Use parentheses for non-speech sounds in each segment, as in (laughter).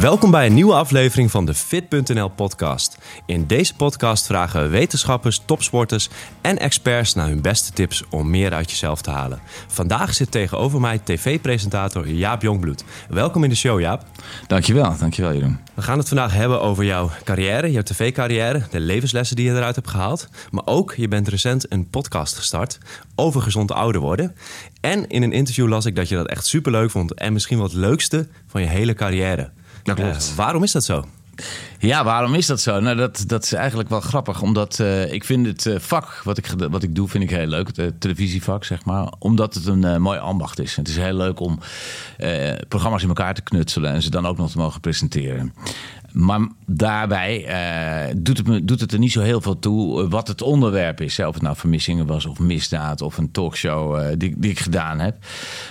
Welkom bij een nieuwe aflevering van de Fit.nl podcast. In deze podcast vragen we wetenschappers, topsporters en experts naar hun beste tips om meer uit jezelf te halen. Vandaag zit tegenover mij tv-presentator Jaap Jongbloed. Welkom in de show Jaap. Dankjewel, dankjewel Jeroen. We gaan het vandaag hebben over jouw carrière, jouw tv-carrière, de levenslessen die je eruit hebt gehaald. Maar ook, je bent recent een podcast gestart over gezond ouder worden. En in een interview las ik dat je dat echt superleuk vond en misschien wel het leukste van je hele carrière. Dat klopt. Eh, waarom is dat zo? Ja, waarom is dat zo? Nou, dat, dat is eigenlijk wel grappig. Omdat uh, ik vind het uh, vak wat ik, wat ik doe, vind ik heel leuk. Het televisievak, zeg maar. Omdat het een uh, mooi ambacht is. Het is heel leuk om programma's in elkaar te knutselen... en ze dan ook nog te mogen presenteren. Maar daarbij uh, doet, het me, doet het er niet zo heel veel toe wat het onderwerp is. Of het nou vermissingen was of misdaad of een talkshow uh, die, die ik gedaan heb.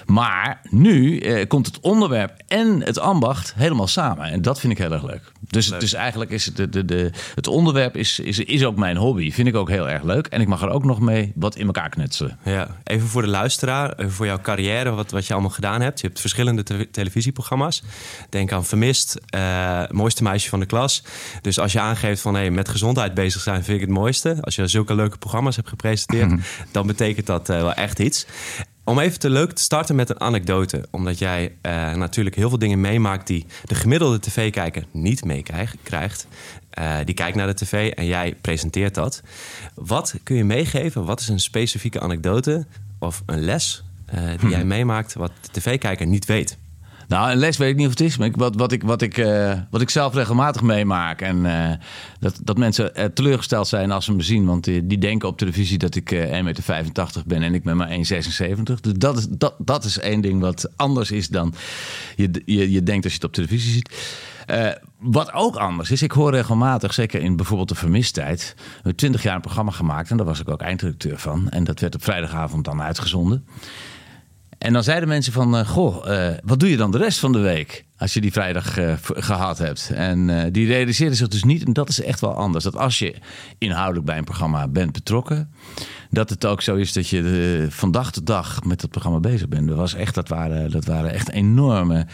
Maar nu uh, komt het onderwerp en het ambacht helemaal samen. En dat vind ik heel erg leuk. Dus, leuk. dus eigenlijk is het, de, de, de, het onderwerp is, is, is ook mijn hobby. Vind ik ook heel erg leuk. En ik mag er ook nog mee wat in elkaar knutselen. Ja, even voor de luisteraar, voor jouw carrière, wat, wat je allemaal gedaan hebt. Je hebt verschillende te televisieprogramma's. Denk aan Vermist, Mooiste Meisje van de klas. Dus als je aangeeft van hey, met gezondheid bezig zijn, vind ik het mooiste. Als je zulke leuke programma's hebt gepresenteerd, dan betekent dat uh, wel echt iets. Om even te leuk te starten met een anekdote. Omdat jij uh, natuurlijk heel veel dingen meemaakt die de gemiddelde tv-kijker niet meekrijgt. Uh, die kijkt naar de tv en jij presenteert dat. Wat kun je meegeven? Wat is een specifieke anekdote of een les uh, die jij meemaakt wat de tv-kijker niet weet? Nou, een les weet ik niet of het is. Maar wat, wat, ik, wat, ik, uh, wat ik zelf regelmatig meemaak. En uh, dat, dat mensen uh, teleurgesteld zijn als ze me zien. Want die, denken op televisie dat ik 1,85 meter ben en ik ben maar 1,76. Dus dat is, dat, dat is één ding wat anders is dan je, je, je denkt als je het op televisie ziet. Wat ook anders is, ik hoor regelmatig, zeker in bijvoorbeeld de vermistijd, we 20 jaar een programma gemaakt en daar was ik ook eindredacteur van. En dat werd op vrijdagavond dan uitgezonden. En dan zeiden mensen van, uh, goh, uh, wat doe je dan de rest van de week als je die vrijdag uh, gehad hebt? En die realiseerden zich dus niet, en dat is echt wel anders, dat als je inhoudelijk bij een programma bent betrokken, dat het ook zo is dat je van dag tot dag met dat programma bezig bent. Dat, was echt, dat, waren, dat waren echt enorme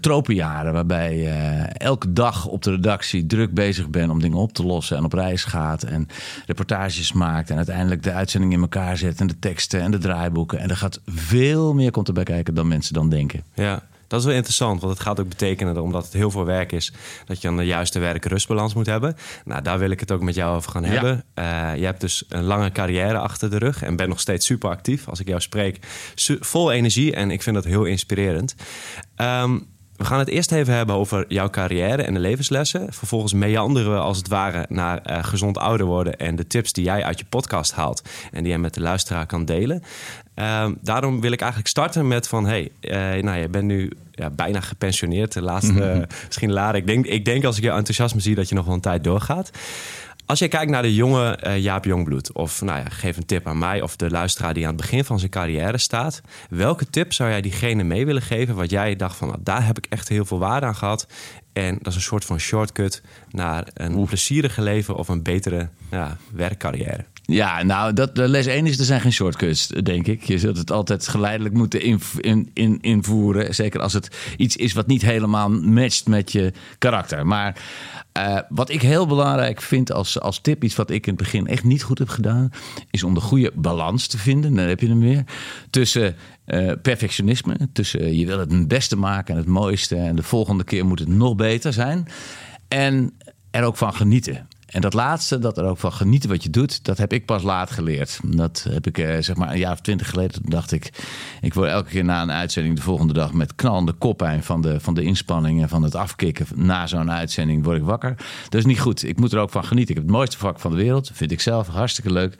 tropenjaren waarbij je uh, elke dag op de redactie druk bezig bent om dingen op te lossen en op reis gaat en reportages maakt en uiteindelijk de uitzending in elkaar zet en de teksten en de draaiboeken. En er gaat veel meer komt erbij kijken dan mensen dan denken. Ja. Dat is wel interessant, want het gaat ook betekenen, omdat het heel veel werk is, dat je dan de juiste werk-rustbalans moet hebben. Nou, daar wil ik het ook met jou over gaan hebben. Ja. Uh, je hebt dus een lange carrière achter de rug en bent nog steeds super actief. Als ik jou spreek, vol energie en ik vind dat heel inspirerend. Um, we gaan het eerst even hebben over jouw carrière en de levenslessen. Vervolgens meanderen we als het ware naar uh, gezond ouder worden en de tips die jij uit je podcast haalt en die jij met de luisteraar kan delen. Uh, daarom wil ik eigenlijk starten met van hey, uh, nou, je bent nu ja, bijna gepensioneerd, de laatste mm -hmm. misschien later. Ik denk, ik denk als ik je enthousiasme zie dat je nog wel een tijd doorgaat. Als je kijkt naar de jonge uh, Jaap Jongbloed, of nou ja, geef een tip aan mij of de luisteraar die aan het begin van zijn carrière staat. Welke tip zou jij diegene mee willen geven wat jij dacht van, nou, daar heb ik echt heel veel waarde aan gehad. En dat is een soort van shortcut naar een plezierige leven of een betere ja, werkcarrière. Ja, nou, dat, les 1 is, er zijn geen shortcuts, denk ik. Je zult het altijd geleidelijk moeten inv in, in, invoeren. Zeker als het iets is wat niet helemaal matcht met je karakter. Maar uh, wat ik heel belangrijk vind als, als tip, iets wat ik in het begin echt niet goed heb gedaan, is om de goede balans te vinden. Dan heb je hem weer. Tussen uh, perfectionisme, tussen je wil het het beste maken en het mooiste. En de volgende keer moet het nog beter zijn. En er ook van genieten. En dat laatste, dat er ook van genieten wat je doet, dat heb ik pas laat geleerd. Dat heb ik eh, zeg maar een jaar of twintig geleden. Toen dacht ik, ik word elke keer na een uitzending de volgende dag met knallende koppijn van de, van de inspanning en van het afkicken na zo'n uitzending word ik wakker. Dat is niet goed. Ik moet er ook van genieten. Ik heb het mooiste vak van de wereld, vind ik zelf hartstikke leuk.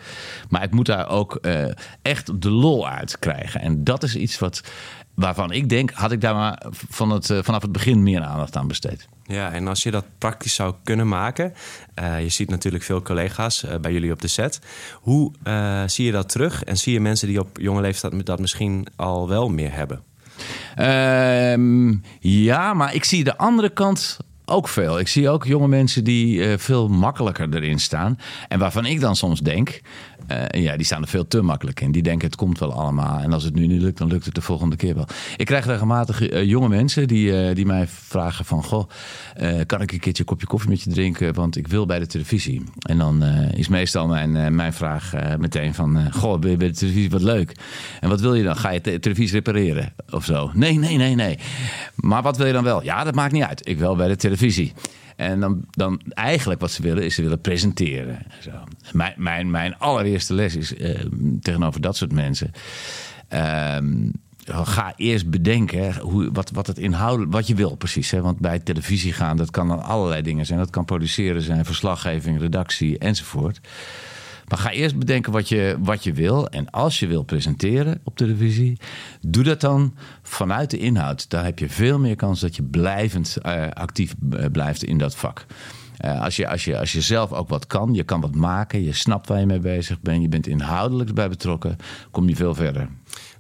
Maar ik moet daar ook uh, echt de lol uit krijgen. En dat is iets wat waarvan ik denk, had ik daar maar van het, uh, vanaf het begin meer aandacht aan besteed. Ja, en als je dat praktisch zou kunnen maken, uh, je ziet natuurlijk veel collega's uh, bij jullie op de set. Hoe zie je dat terug? En zie je mensen die op jonge leeftijd dat misschien al wel meer hebben? Uh, ja, maar ik zie de andere kant ook veel. Ik zie ook jonge mensen die veel makkelijker erin staan. En waarvan ik dan soms denk, Uh, ja, die staan er veel te makkelijk in. Die denken het komt wel allemaal. En als het nu niet lukt, dan lukt het de volgende keer wel. Ik krijg regelmatig uh, jonge mensen die, uh, die mij vragen van... Goh, kan ik een keertje een kopje koffie met je drinken? Want ik wil bij de televisie. En dan is meestal mijn, mijn vraag meteen van... Goh, ben je bij de televisie? Wat leuk. En wat wil je dan? Ga je de televisie repareren of zo? Nee, nee, nee, nee. Maar wat wil je dan wel? Ja, dat maakt niet uit. Ik wil bij de televisie. En dan, dan eigenlijk wat ze willen, is ze willen presenteren. Zo. Mijn, mijn, mijn allereerste les is uh, tegenover dat soort mensen. Uh, ga eerst bedenken hoe, wat, wat het inhoudelijk, wat je wil precies. Hè? Want bij televisie gaan, dat kan dan allerlei dingen zijn. Dat kan produceren zijn, verslaggeving, redactie enzovoort. Maar ga eerst bedenken wat je, wat je wil. En als je wil presenteren op televisie, doe dat dan vanuit de inhoud. Dan heb je veel meer kans dat je blijvend uh, actief eh, blijft in dat vak. Uh, als, je, als, je, als je zelf ook wat kan, je kan wat maken, je snapt waar je mee bezig bent, je bent inhoudelijk bij betrokken, kom je veel verder.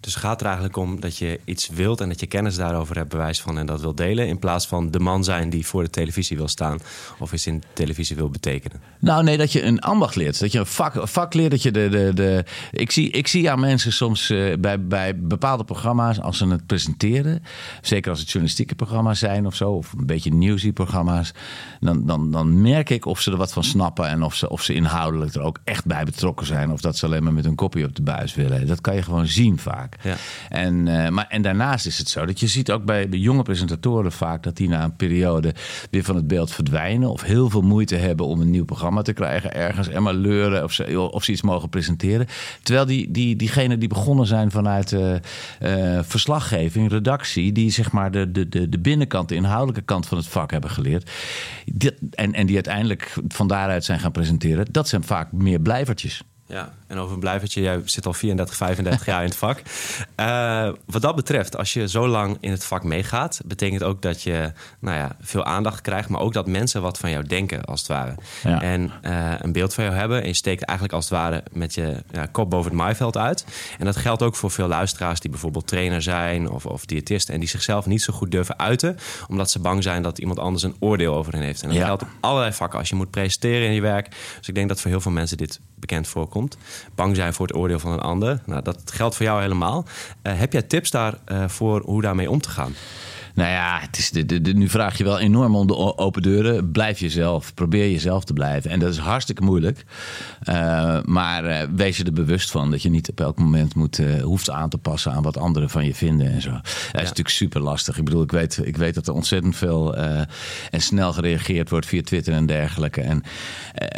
Dus gaat er eigenlijk om dat je iets wilt en dat je kennis daarover hebt, bewijs van en dat wil delen. In plaats van de man zijn die voor de televisie wil staan of iets in televisie wil betekenen. Nou, nee, dat je een ambacht leert. Dat je een vak, vak leert. Dat je de, de, de, ik, zie, ik zie aan mensen soms uh, bij, bij bepaalde programma's, als ze het presenteren, zeker als het journalistieke programma's zijn of zo, of een beetje nieuwsprogramma's, dan, dan, dan merk ik of ze er wat van snappen en of ze, of ze inhoudelijk er ook echt bij betrokken zijn. Of dat ze alleen maar met een kopie op de buis willen. Dat kan je gewoon zien vaak. Ja. En, uh, maar, en daarnaast is het zo dat je ziet ook bij jonge presentatoren vaak dat die na een periode weer van het beeld verdwijnen. Of heel veel moeite hebben om een nieuw programma te krijgen ergens. En maar leuren of ze, of ze iets mogen presenteren. Terwijl die, die, diegenen die begonnen zijn vanuit uh, uh, verslaggeving, redactie. Die zeg maar de, de, de, de binnenkant, de inhoudelijke kant van het vak hebben geleerd. Dit, en, en die uiteindelijk van daaruit zijn gaan presenteren. Dat zijn vaak meer blijvertjes. Ja, en over een blijvertje, jij zit al 34, 35 jaar in het vak. Uh, wat dat betreft, als je zo lang in het vak meegaat, betekent ook dat je nou ja, veel aandacht krijgt, maar ook dat mensen wat van jou denken, als het ware. Ja. En uh, een beeld van jou hebben. En je steekt eigenlijk als het ware met je ja, kop boven het maaiveld uit. En dat geldt ook voor veel luisteraars die bijvoorbeeld trainer zijn of, of diëtisten en die zichzelf niet zo goed durven uiten, omdat ze bang zijn dat iemand anders een oordeel over hen heeft. En dat geldt op allerlei vakken als je moet presteren in je werk. Dus ik denk dat voor heel veel mensen dit bekend voorkomt. Bang zijn voor het oordeel van een ander. Nou, dat geldt voor jou helemaal. Uh, heb jij tips daarvoor uh, voor hoe daarmee om te gaan? Nou ja, het is de, de, nu vraag je wel enorm om de open deuren. Blijf jezelf. Probeer jezelf te blijven. En dat is hartstikke moeilijk. Uh, maar uh, wees je er bewust van dat je niet op elk moment moet, uh, hoeft aan te passen aan wat anderen van je vinden en zo. Dat ja. is natuurlijk super lastig. Ik bedoel, ik weet, ik weet dat er ontzettend veel en snel gereageerd wordt via Twitter en dergelijke. En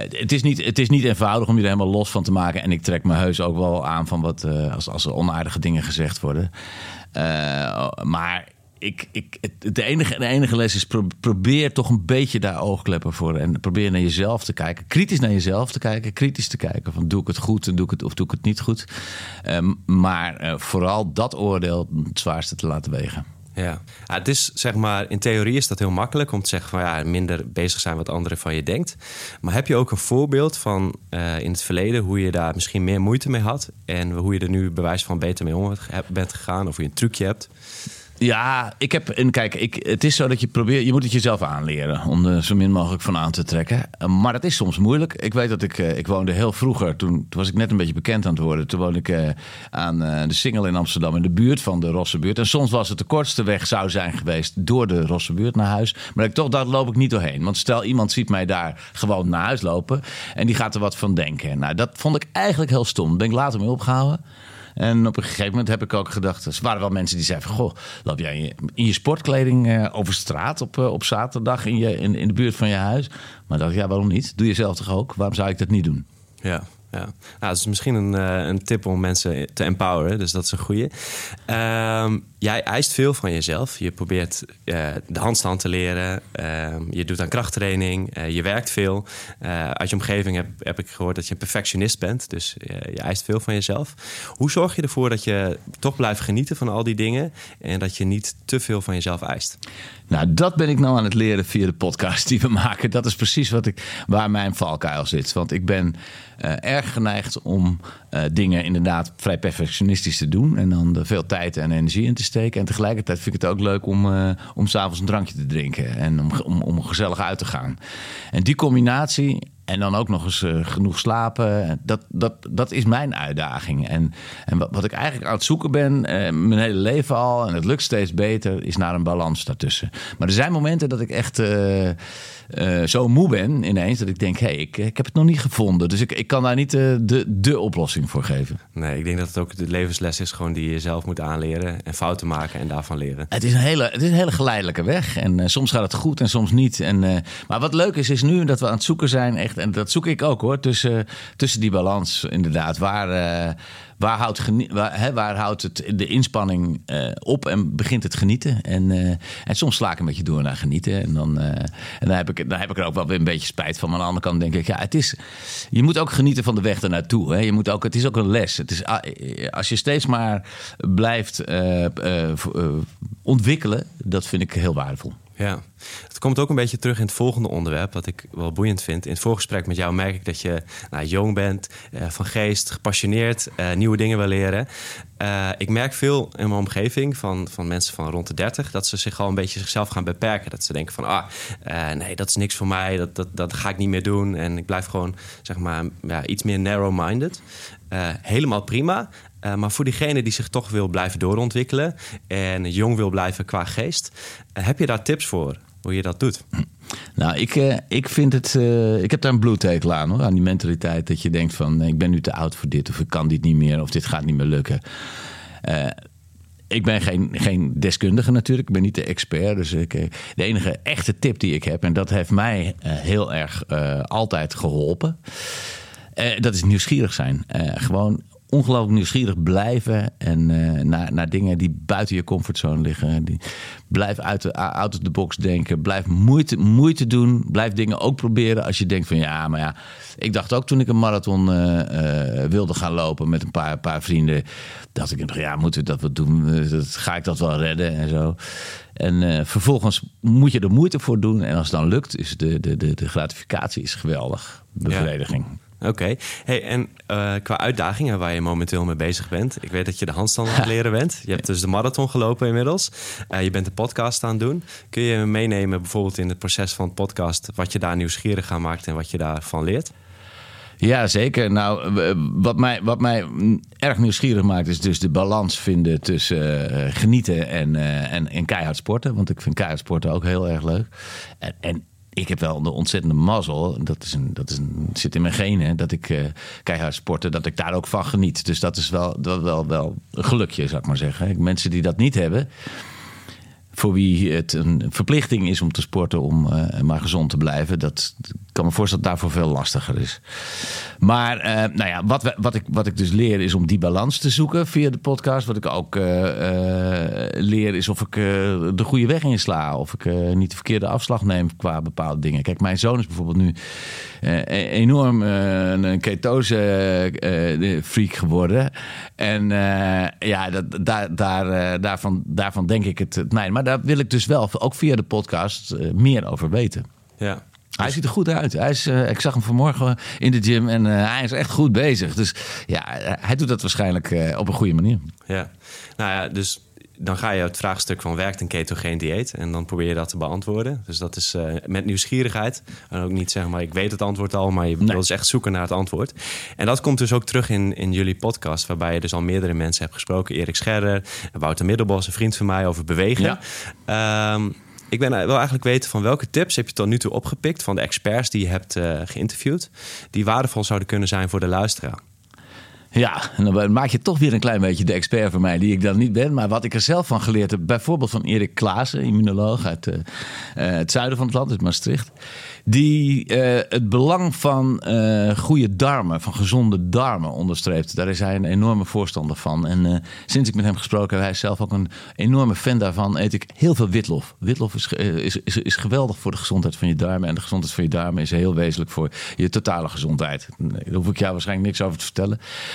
het, is niet, het is niet eenvoudig om je er helemaal los van te maken. En ik trek me heus ook wel aan van wat als, als er onaardige dingen gezegd worden. maar ik, ik, het, de, enige, de enige les is probeer toch een beetje daar oogkleppen voor. En probeer naar jezelf te kijken. Kritisch naar jezelf te kijken. Kritisch te kijken van doe ik het goed en doe ik het, of doe ik het niet goed. Um, maar uh, vooral dat oordeel het zwaarste te laten wegen. Ja. ja, het is zeg maar, in theorie is dat heel makkelijk om te zeggen van ja, minder bezig zijn wat anderen van je denkt. Maar heb je ook een voorbeeld van uh, in het verleden hoe je daar misschien meer moeite mee had en hoe je er nu bewijs van beter mee om bent gegaan of hoe je een trucje hebt? Ja, ik heb. En kijk, ik, het is zo dat je probeert. Je moet het jezelf aanleren. Om er zo min mogelijk van aan te trekken. Maar het is soms moeilijk. Ik weet dat ik. Ik woonde heel vroeger. Toen, toen was ik net een beetje bekend aan het worden. Toen woonde ik uh, aan de Singel in Amsterdam. In de buurt van de Rossenbuurt. En soms was het de kortste weg zou zijn geweest. Door de Rossenbuurt naar huis. Maar ik toch, daar loop ik niet doorheen. Want stel iemand ziet mij daar gewoon naar huis lopen. En die gaat er wat van denken. Nou, dat vond ik eigenlijk heel stom. Ben ik later mee opgehouden. En op een gegeven moment heb ik ook gedacht... er waren wel mensen die zeiden van... goh, loop jij in je, in je sportkleding uh, over straat op, uh, op zaterdag in, je, in, in de buurt van je huis? Maar dacht ja, waarom niet? Doe je zelf toch ook? Waarom zou ik dat niet doen? Ja, ja. Nou, dat is misschien een, uh, een tip om mensen te empoweren. Dus dat is een goede. Uh, jij eist veel van jezelf. Je probeert uh, de handstand te leren. Ehm, je doet aan krachttraining. Eh, je werkt veel. uit je omgeving heb, heb ik gehoord dat je een perfectionist bent. Dus je eist veel van jezelf. Hoe zorg je ervoor dat je toch blijft genieten van al die dingen... en dat je niet te veel van jezelf eist? Nou, dat ben ik nou aan het leren via de podcast die we maken. Dat is precies wat ik, waar mijn valkuil zit. Want ik ben erg geneigd om dingen inderdaad vrij perfectionistisch te doen... en dan er veel tijd en energie in te steken. En tegelijkertijd vind ik het ook leuk om, uh, om s'avonds een drankje te drinken. En om, om, om gezellig uit te gaan. En die combinatie en dan ook nog eens eh, genoeg slapen. Dat, dat, dat is mijn uitdaging. En, en wat, wat ik eigenlijk aan het zoeken ben, eh, mijn hele leven al, en het lukt steeds beter, is naar een balans daartussen. Maar er zijn momenten dat ik echt eh, zo moe ben ineens, dat ik denk, hé, hey, ik, ik heb het nog niet gevonden. Dus ik, ik kan daar niet de, de oplossing voor geven. Nee, ik denk dat het ook de levensles is gewoon die je zelf moet aanleren en fouten maken en daarvan leren. Het is een hele, het is een hele geleidelijke weg. En soms gaat het goed en soms niet. En, maar wat leuk is, is nu dat we aan het zoeken zijn, echt, en dat zoek ik ook hoor, tussen, tussen die balans inderdaad. Waar, eh, waar, houdt, waar, hè, waar houdt het, de inspanning eh, op en begint het genieten? En, eh, en soms sla ik een beetje door naar genieten. En dan, en dan, heb ik, dan heb ik er ook wel weer een beetje spijt van. Maar aan de andere kant denk ik, ja, het is, je moet ook genieten van de weg ernaartoe. Hè. Je moet ook, het is ook een les. Het is, ah, als je steeds maar blijft ontwikkelen, dat vind ik heel waardevol. Ja, het komt ook een beetje terug in het volgende onderwerp, wat ik wel boeiend vind. In het voorgesprek met jou merk ik dat je nou, jong bent, eh, van geest, gepassioneerd, eh, nieuwe dingen wil leren. Eh, ik merk veel in mijn omgeving van, van mensen van rond de 30 dat ze zich al een beetje zichzelf gaan beperken. Dat ze denken van, ah, nee, dat is niks voor mij, dat, dat, dat ga ik niet meer doen. En ik blijf gewoon, zeg maar, ja, iets meer narrow-minded. Helemaal prima. Eh, maar voor diegene die zich toch wil blijven doorontwikkelen en jong wil blijven qua geest, eh, heb je daar tips voor hoe je dat doet? (clears throat) Nou, ik, eh, ik vind het. ik heb daar een bloedtekel aan hoor. Aan die mentaliteit dat je denkt van ik ben nu te oud voor dit, of ik kan dit niet meer, of dit gaat niet meer lukken. Ik ben geen, geen deskundige natuurlijk. Ik ben niet de expert. Dus ik, de enige echte tip die ik heb, en dat heeft mij heel erg altijd geholpen. eh, dat is nieuwsgierig zijn. Gewoon ongelooflijk nieuwsgierig blijven. En eh, naar, naar dingen die buiten je comfortzone liggen. Die, blijf uit de, out of the box denken. Blijf moeite, moeite doen. Blijf dingen ook proberen. Als je denkt van ja, maar ja. Ik dacht ook toen ik een marathon eh, eh, wilde gaan lopen met een paar, paar vrienden. Dacht ik, ja, moeten we dat wat doen? Dat, ga ik dat wel redden en zo. En vervolgens moet je er moeite voor doen. En als het dan lukt, is de, de, de, de gratificatie is geweldig. Bevrediging. Oké. Hey, en eh, qua uitdagingen waar je momenteel mee bezig bent. Ik weet dat je de handstand aan het leren bent. Je hebt dus de marathon gelopen inmiddels. Eh, je bent de podcast aan het doen. Kun je me meenemen bijvoorbeeld in het proces van het podcast... wat je daar nieuwsgierig aan maakt en wat je daarvan leert? Ja, zeker. Nou, eh, wat mij, wat mij erg nieuwsgierig maakt, is dus de balans vinden tussen genieten en, en, en keihard sporten. Want ik vind keihard sporten ook heel erg leuk. En, en ik heb wel de ontzettende mazzel, dat, is een, dat is een, zit in mijn genen, dat ik eh, keihard sporten, dat ik daar ook van geniet. Dus dat is wel, dat wel, wel een gelukje, zou ik maar zeggen. Mensen die dat niet hebben, voor wie het een verplichting is om te sporten, om eh, maar gezond te blijven, dat kan me voorstellen dat daarvoor veel lastiger is. Maar eh, nou ja, wat, wat, ik, wat ik dus leer is om die balans te zoeken via de podcast. Wat ik ook eh, eh, leer is of ik de goede weg insla. Of ik niet de verkeerde afslag neem qua bepaalde dingen. Kijk, mijn zoon is bijvoorbeeld nu enorm een ketose freak geworden. En ja, dat, daar, daar, daarvan, daarvan denk ik het, mijn. Maar daar wil ik dus wel, ook via de podcast, meer over weten. Ja. Hij ziet er goed uit. Hij is, eh, ik zag hem vanmorgen in de gym en eh, hij is echt goed bezig. Dus ja, hij doet dat waarschijnlijk eh, op een goede manier. Ja, nou ja, dus dan ga je het vraagstuk van werkt een ketogeen dieet en dan probeer je dat te beantwoorden. Dus dat is met nieuwsgierigheid en ook niet zeg maar ik weet het antwoord al, maar je Nee. wil dus echt zoeken naar het antwoord. En dat komt dus ook terug in, in jullie podcast, waarbij je dus al meerdere mensen hebt gesproken. Erik Scherder, Wouter Middelbos, een vriend van mij over bewegen. Ehm, ik ben, wil eigenlijk weten van welke tips heb je tot nu toe opgepikt van de experts die je hebt eh, geïnterviewd, die waardevol zouden kunnen zijn voor de luisteraar. Ja, en dan maak je toch weer een klein beetje de expert van mij, die ik dan niet ben. Maar wat ik er zelf van geleerd heb, bijvoorbeeld van Erik Klaassen, immunoloog uit eh, eh, het zuiden van het land, uit Maastricht. Die eh, het belang van goede darmen, van gezonde darmen onderstreept. Daar is hij een enorme voorstander van. En sinds ik met hem gesproken heb, hij is zelf ook een enorme fan daarvan, eet ik heel veel witlof. Witlof is, is, is, is geweldig voor de gezondheid van je darmen. En de gezondheid van je darmen is heel wezenlijk voor je totale gezondheid. Daar hoef ik jou waarschijnlijk niks over te vertellen.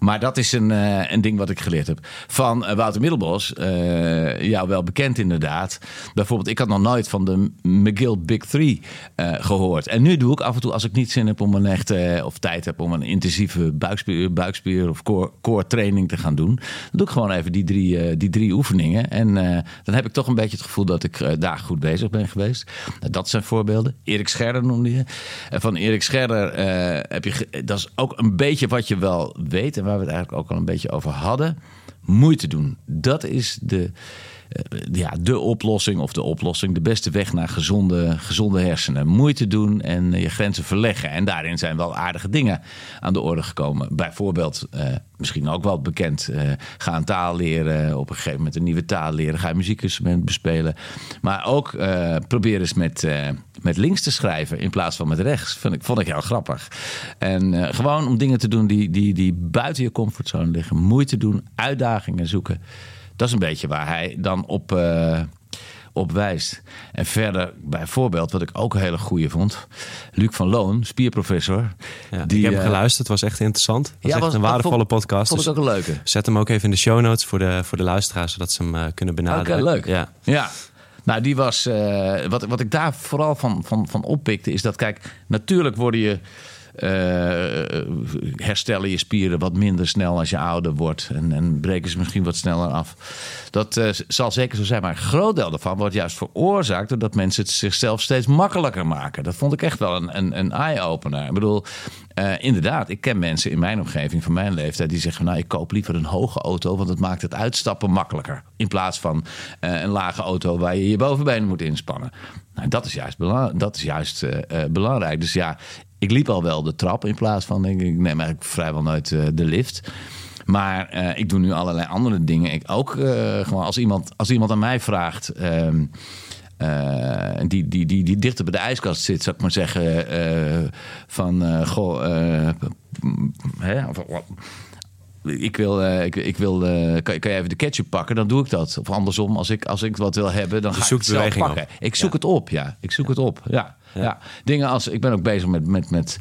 Maar dat is een, uh, een ding wat ik geleerd heb. Van uh, Wouter Middelbos, uh, jou wel bekend inderdaad. Bijvoorbeeld, ik had nog nooit van de McGill Big Three gehoord. En nu doe ik af en toe, als ik niet zin heb om een echte, of tijd heb om een intensieve buikspier, of core, core training te gaan doen. Dan doe ik gewoon even die drie, die drie oefeningen. En dan heb ik toch een beetje het gevoel dat ik daar goed bezig ben geweest. dat zijn voorbeelden. Erik Scherder noemde je. van Erik Scherder heb je, dat is ook een beetje wat je wel weet. En waar we het eigenlijk ook al een beetje over hadden. Moeite doen. Dat is de, ja, de oplossing of de oplossing. De beste weg naar gezonde, gezonde hersenen. Moeite doen en je grenzen verleggen. En daarin zijn wel aardige dingen aan de orde gekomen. Bijvoorbeeld, eh, misschien ook wel bekend, uh, ga een taal leren. Op een gegeven moment een nieuwe taal leren. Ga een muziekinstrument bespelen. Maar ook uh, probeer eens met, met links te schrijven in plaats van met rechts. Vond ik, vond ik heel grappig. En gewoon om dingen te doen die, die, die buiten je comfortzone liggen. Moeite doen, uitdagingen zoeken. Dat is een beetje waar hij dan op, uh, op wijst. En verder, bijvoorbeeld, wat ik ook een hele goede vond. Luc van Loon, spierprofessor. Ja, die, ik heb hem uh, geluisterd, was echt interessant. Het was ja, echt was, een waardevolle vond, podcast. Vond ik dus ook een leuke. Zet hem ook even in de show notes voor de, voor de luisteraars, zodat ze hem uh, kunnen benaderen. Oké, leuk. Ja. ja. Nou, die was. Uh, wat, wat ik daar vooral van, van, van oppikte, is dat, kijk, natuurlijk worden je herstellen je spieren wat minder snel als je ouder wordt. En, en breken ze misschien wat sneller af. Dat uh, zal zeker zo zijn. Maar een groot deel daarvan wordt juist veroorzaakt doordat mensen het zichzelf steeds makkelijker maken. Dat vond ik echt wel een, een, een eye-opener. Ik bedoel, uh, inderdaad, ik ken mensen in mijn omgeving van mijn leeftijd die zeggen: Nou, ik koop liever een hoge auto, want het maakt het uitstappen makkelijker. In plaats van een lage auto waar je je bovenbenen moet inspannen. Nou, dat is juist, dat is juist belangrijk. Dus ja, ik liep al wel de trap in plaats van, ik, neem eigenlijk vrijwel nooit uh, de lift. Maar uh, ik doe nu allerlei andere dingen. Ik ook uh, gewoon als iemand, als iemand aan mij vraagt. Uh, die, die, die, die dichter bij de ijskast zit, zou ik maar zeggen. van goh. hè, ik wil, uh, ik, ik wil uh, kan, kan je even de ketchup pakken? Dan doe ik dat. Of andersom, als ik, als ik wat wil hebben, dan ga ik het zelf pakken. Op. Ik zoek ja. het op, ja. Ik zoek ja. het op, ja. Ja. ja. Dingen als, ik ben ook bezig met, met, met,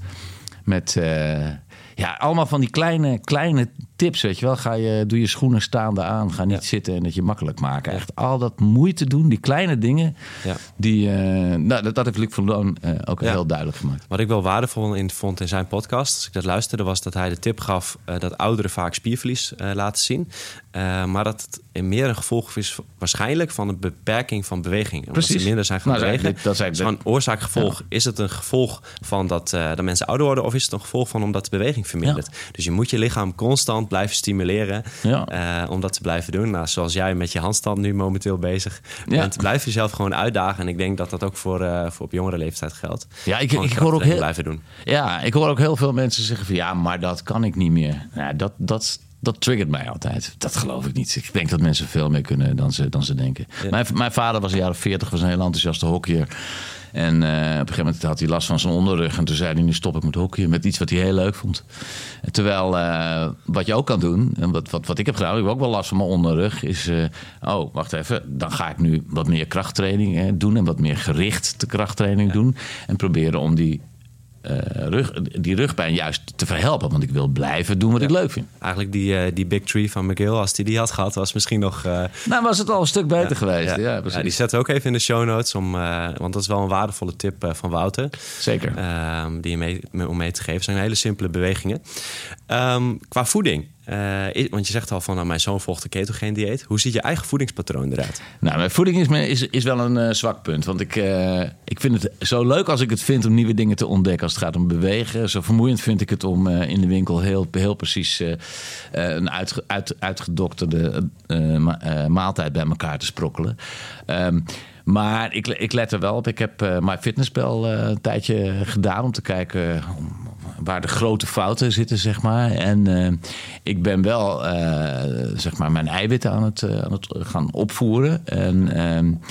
met uh, ja, allemaal van die kleine, kleine tips, weet je wel. Ga je, doe je schoenen staande aan. Ga niet ja. zitten en het je makkelijk maken. Echt al dat moeite doen, die kleine dingen. Ja. Die, uh, nou, dat, dat heeft Luc van Loon uh, ook ja. heel duidelijk gemaakt. Wat ik wel waardevol in vond in zijn podcast, als ik dat luisterde, was dat hij de tip gaf uh, dat ouderen vaak spierverlies laten zien. maar dat het meer een gevolg is waarschijnlijk van een beperking van beweging. Omdat Precies. ze minder zijn gaan nou, bewegen. Dat, dat zijn dus van oorzaak-gevolg. Is het een gevolg van dat, dat mensen ouder worden of is het een gevolg van omdat de beweging vermindert? Dus je moet je lichaam constant blijven stimuleren ja. uh, om dat te blijven doen. Nou, zoals jij met je handstand nu momenteel bezig bent, ja. blijf jezelf gewoon uitdagen. En ik denk dat dat ook voor, uh, voor op jongere leeftijd geldt. Ja, ik, ik hoor ook heel, blijven doen. Ja, ik hoor ook heel veel mensen zeggen van ja, maar dat kan ik niet meer. Ja, dat, dat, dat triggert mij altijd. Dat geloof ik niet. Ik denk dat mensen veel meer kunnen dan ze, dan ze denken. Ja. Mijn, mijn vader was in de jaren 40, was een heel enthousiaste hockeyer. En uh, op een gegeven moment had hij last van zijn onderrug. En toen zei hij, nu stop ik met hockeyen. Met iets wat hij heel leuk vond. Terwijl, uh, wat je ook kan doen. En wat, wat, wat ik heb gedaan, ik heb ook wel last van mijn onderrug. Is, uh, oh, wacht even. Dan ga ik nu wat meer krachttraining hè, doen. En wat meer gericht de krachttraining ja. doen. En proberen om die rug, die rugpijn juist te verhelpen. Want ik wil blijven doen wat ja. ik leuk vind. Eigenlijk die, uh, die Big Tree van McGill, als die die had gehad, was misschien nog... Uh... Nou, was het al een stuk beter ja, geweest. Ja, die zetten we ook even in de show notes. Om, want dat is wel een waardevolle tip van Wouter. Zeker. Ehm, die je mee, om mee te geven. Het zijn hele simpele bewegingen. Um, qua voeding. Uh, want je zegt al van, nou, mijn zoon volgt een ketogeen dieet. Hoe ziet je eigen voedingspatroon eruit? Nou, mijn voeding is, is, is wel een uh, zwak punt. Want ik, uh, ik vind het zo leuk als ik het vind om nieuwe dingen te ontdekken. Als het gaat om bewegen. Zo vermoeiend vind ik het om in de winkel heel, heel precies een uit, uit, uitgedokterde maaltijd bij elkaar te sprokkelen. Um, maar ik, ik let er wel op. Ik heb mijn fitnesspel uh, een tijdje gedaan om te kijken waar de grote fouten zitten, zeg maar. En uh, ik ben wel, zeg maar, mijn eiwitten aan het, aan het gaan opvoeren. En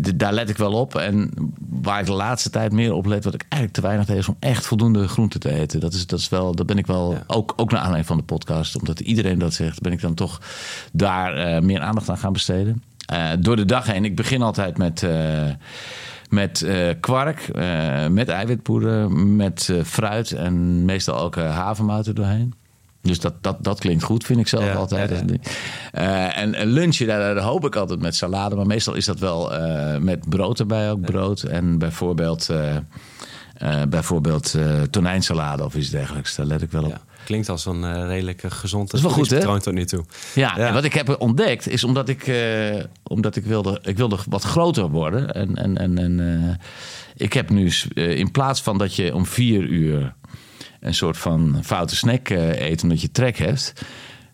de, daar let ik wel op. En waar ik de laatste tijd meer op let, wat ik eigenlijk te weinig deed, is om echt voldoende groente te eten. Dat is, dat is wel, dat ben ik wel, ja. ook, ook naar aanleiding van de podcast, omdat iedereen dat zegt, ben ik dan toch daar meer aandacht aan gaan besteden. Door de dag heen. Ik begin altijd met, met uh, kwark, met eiwitpoeder, met fruit en meestal ook havermout er doorheen. Dus dat, dat, dat klinkt goed, vind ik zelf Ja, altijd. ja, ja. Eh, en een lunchje, daar, daar hoop ik altijd met salade. Maar meestal is dat wel eh, met brood erbij, ook brood. En bijvoorbeeld, eh eh, bijvoorbeeld eh, tonijnsalade of iets dergelijks. Daar let ik wel op. Klinkt als een eh, redelijk eh, gezond is wel goed, hè? tot nu toe. Ja, Ja. en wat ik heb ontdekt is omdat ik, eh, omdat ik wilde, ik wilde wat groter worden. En, en, en, en ik heb nu in plaats van dat je om vier uur een soort van foute snack eet omdat je trek hebt,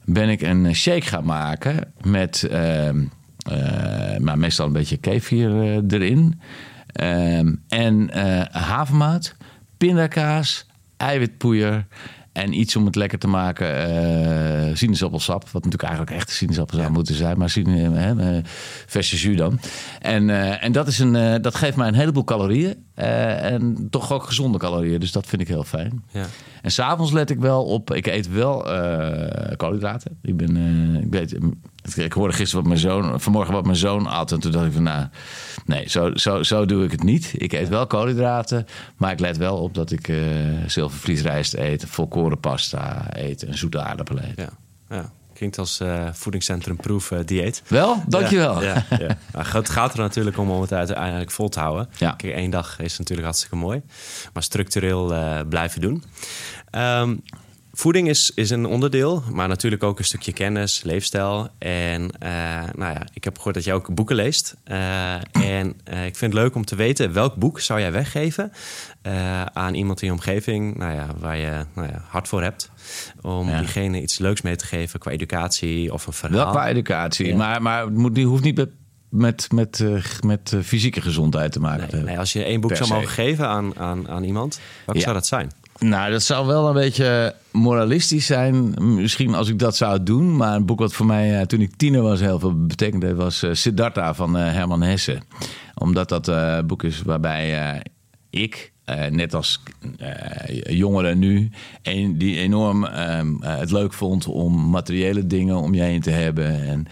ben ik een shake gaan maken met ehm, eh, maar meestal een beetje kefir erin. Ehm, en havermout, pindakaas, eiwitpoeier en iets om het lekker te maken, eh sinaasappelsap. Wat natuurlijk eigenlijk echt sinaasappel zou moeten zijn, maar eh, verse jus dan. En, eh, en dat, is een, dat geeft mij een heleboel calorieën. en toch ook gezonde calorieën, dus dat vind ik heel fijn. Ja. En s'avonds let ik wel op. Ik eet wel koolhydraten. Ik ben. ik, weet, ik hoorde gisteren wat mijn zoon. Vanmorgen wat mijn zoon at. En toen dacht ik van nou. Nee, zo, zo, zo doe ik het niet. Ik eet wel koolhydraten. Maar ik let wel op dat ik eh zilvervliesrijst eet. Volkoren pasta eet. En zoete aardappelen eet. Ja. ja. Klinkt als eh voedingscentrum proef eh, dieet. Wel, dankjewel. Ja, ja, ja. Maar (laughs) het gaat er natuurlijk om om het uiteindelijk vol te houden. Ja. Kijk, één dag is natuurlijk hartstikke mooi. Maar structureel eh, blijven doen. Ehm, voeding is, is een onderdeel, maar natuurlijk ook een stukje kennis, leefstijl. En eh, nou ja, ik heb gehoord dat jij ook boeken leest. Eh, en eh, ik vind het leuk om te weten welk boek zou jij weggeven aan iemand in je omgeving nou ja, waar je nou ja, hart voor hebt. Om Ja. diegene iets leuks mee te geven qua educatie of een verhaal. Wel qua educatie. Ja. Maar, maar het moet, die hoeft niet met, met, met, met fysieke gezondheid te maken te hebben. nee, als je één boek zou mogen geven aan, aan, aan iemand, Ja. zou dat zijn? Nou, dat zou wel een beetje moralistisch zijn. Misschien als ik dat zou doen. Maar een boek wat voor mij eh, toen ik tiener was heel veel betekend heeft... was eh, Siddhartha van eh, Herman Hesse. Omdat dat eh, boek is waarbij ik... net als jongeren nu, een, die enorm ehm, eh, het leuk vond om materiële dingen om je heen te hebben. En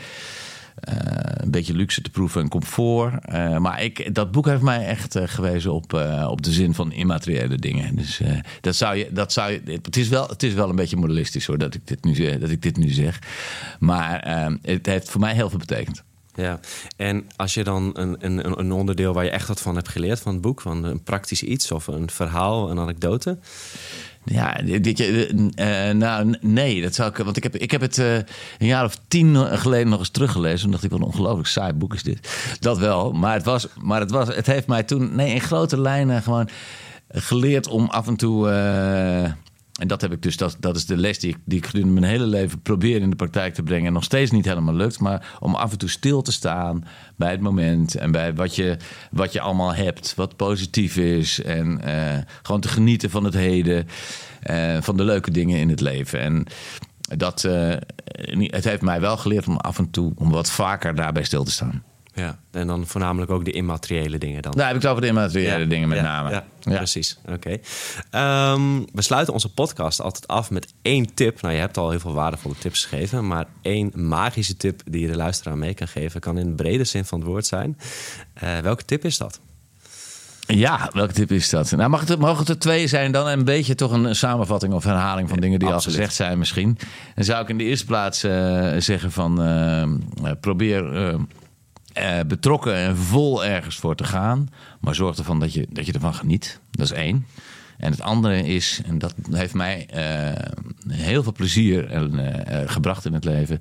een beetje luxe te proeven en comfort. Eh, maar ik, dat boek heeft mij echt eh, gewezen op, eh, op de zin van immateriële dingen. Dus eh, dat zou je, dat zou je, het, is wel, het is wel een beetje moralistisch hoor, dat ik dit nu, dat ik dit nu zeg. Maar eh, het heeft voor mij heel veel betekend. Ja, en als je dan een, een, een onderdeel waar je echt wat van hebt geleerd van het boek, van een praktisch iets of een verhaal, een anekdote. Ja, dit, eh, eh, nou nee, dat zou ik. Want ik heb, ik heb het eh, een jaar of tien geleden nog eens teruggelezen. En dacht ik, wat een ongelooflijk saai boek is dit. Dat wel, maar het, was, maar het, was, het heeft mij toen nee, in grote lijnen gewoon geleerd om af en toe. En dat heb ik dus, dat, dat is de les die ik, die ik gedurende mijn hele leven probeer in de praktijk te brengen. En nog steeds niet helemaal lukt. Maar om af en toe stil te staan bij het moment. En bij wat je, wat je allemaal hebt. Wat positief is. En eh, gewoon te genieten van het heden. eh, van de leuke dingen in het leven. En dat, eh, het heeft mij wel geleerd om af en toe om wat vaker daarbij stil te staan. Ja, en dan voornamelijk ook de immateriële dingen dan. Daar heb ik het over de immateriële Ja, dingen met ja, name. Ja, Ja. precies. Oké. Ehm, we sluiten onze podcast altijd af met één tip. Nou, je hebt al heel veel waardevolle tips gegeven, maar één magische tip die je de luisteraar mee kan geven, kan in de brede zin van het woord zijn. Eh, welke tip is dat? Ja, welke tip is dat? Nou, mag het, mogen het er twee zijn dan? Een beetje toch een samenvatting of herhaling van dingen die absoluut. al gezegd zijn misschien. Dan zou ik in de eerste plaats eh, zeggen van... eh, probeer eh, betrokken en vol ergens voor te gaan. Maar zorg ervan dat je, dat je ervan geniet. Dat is één. En het andere is, en dat heeft mij eh, heel veel plezier en, eh, gebracht in het leven.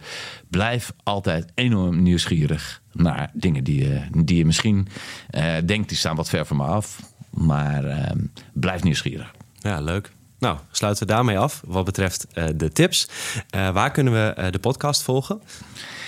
Blijf altijd enorm nieuwsgierig naar dingen die je, die je misschien denkt, die staan wat ver van me af. Maar eh, blijf nieuwsgierig. Ja, leuk. Nou, sluiten we daarmee af wat betreft de tips. Waar kunnen we de podcast volgen?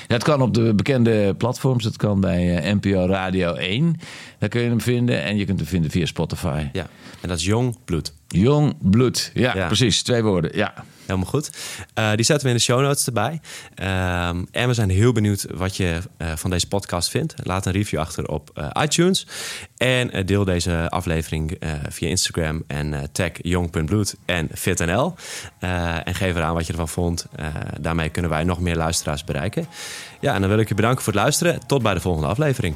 Het kan op de bekende platforms. Het kan bij eh, NPO Radio 1. Daar kun je hem vinden. En je kunt hem vinden via Spotify. Ja, en dat is Jong Bloed. Jong bloed. Ja, Ja. precies. Twee woorden. Ja. Helemaal goed. Eh, die zetten we in de show notes erbij. Ehm, en we zijn heel benieuwd wat je eh, van deze podcast vindt. Laat een review achter op eh, iTunes. En deel deze aflevering via Instagram en tag jong.bloed en fitnl. En geef eraan wat je ervan vond. Daarmee kunnen wij nog meer luisteraars bereiken. Ja, en dan wil ik je bedanken voor het luisteren. Tot bij de volgende aflevering.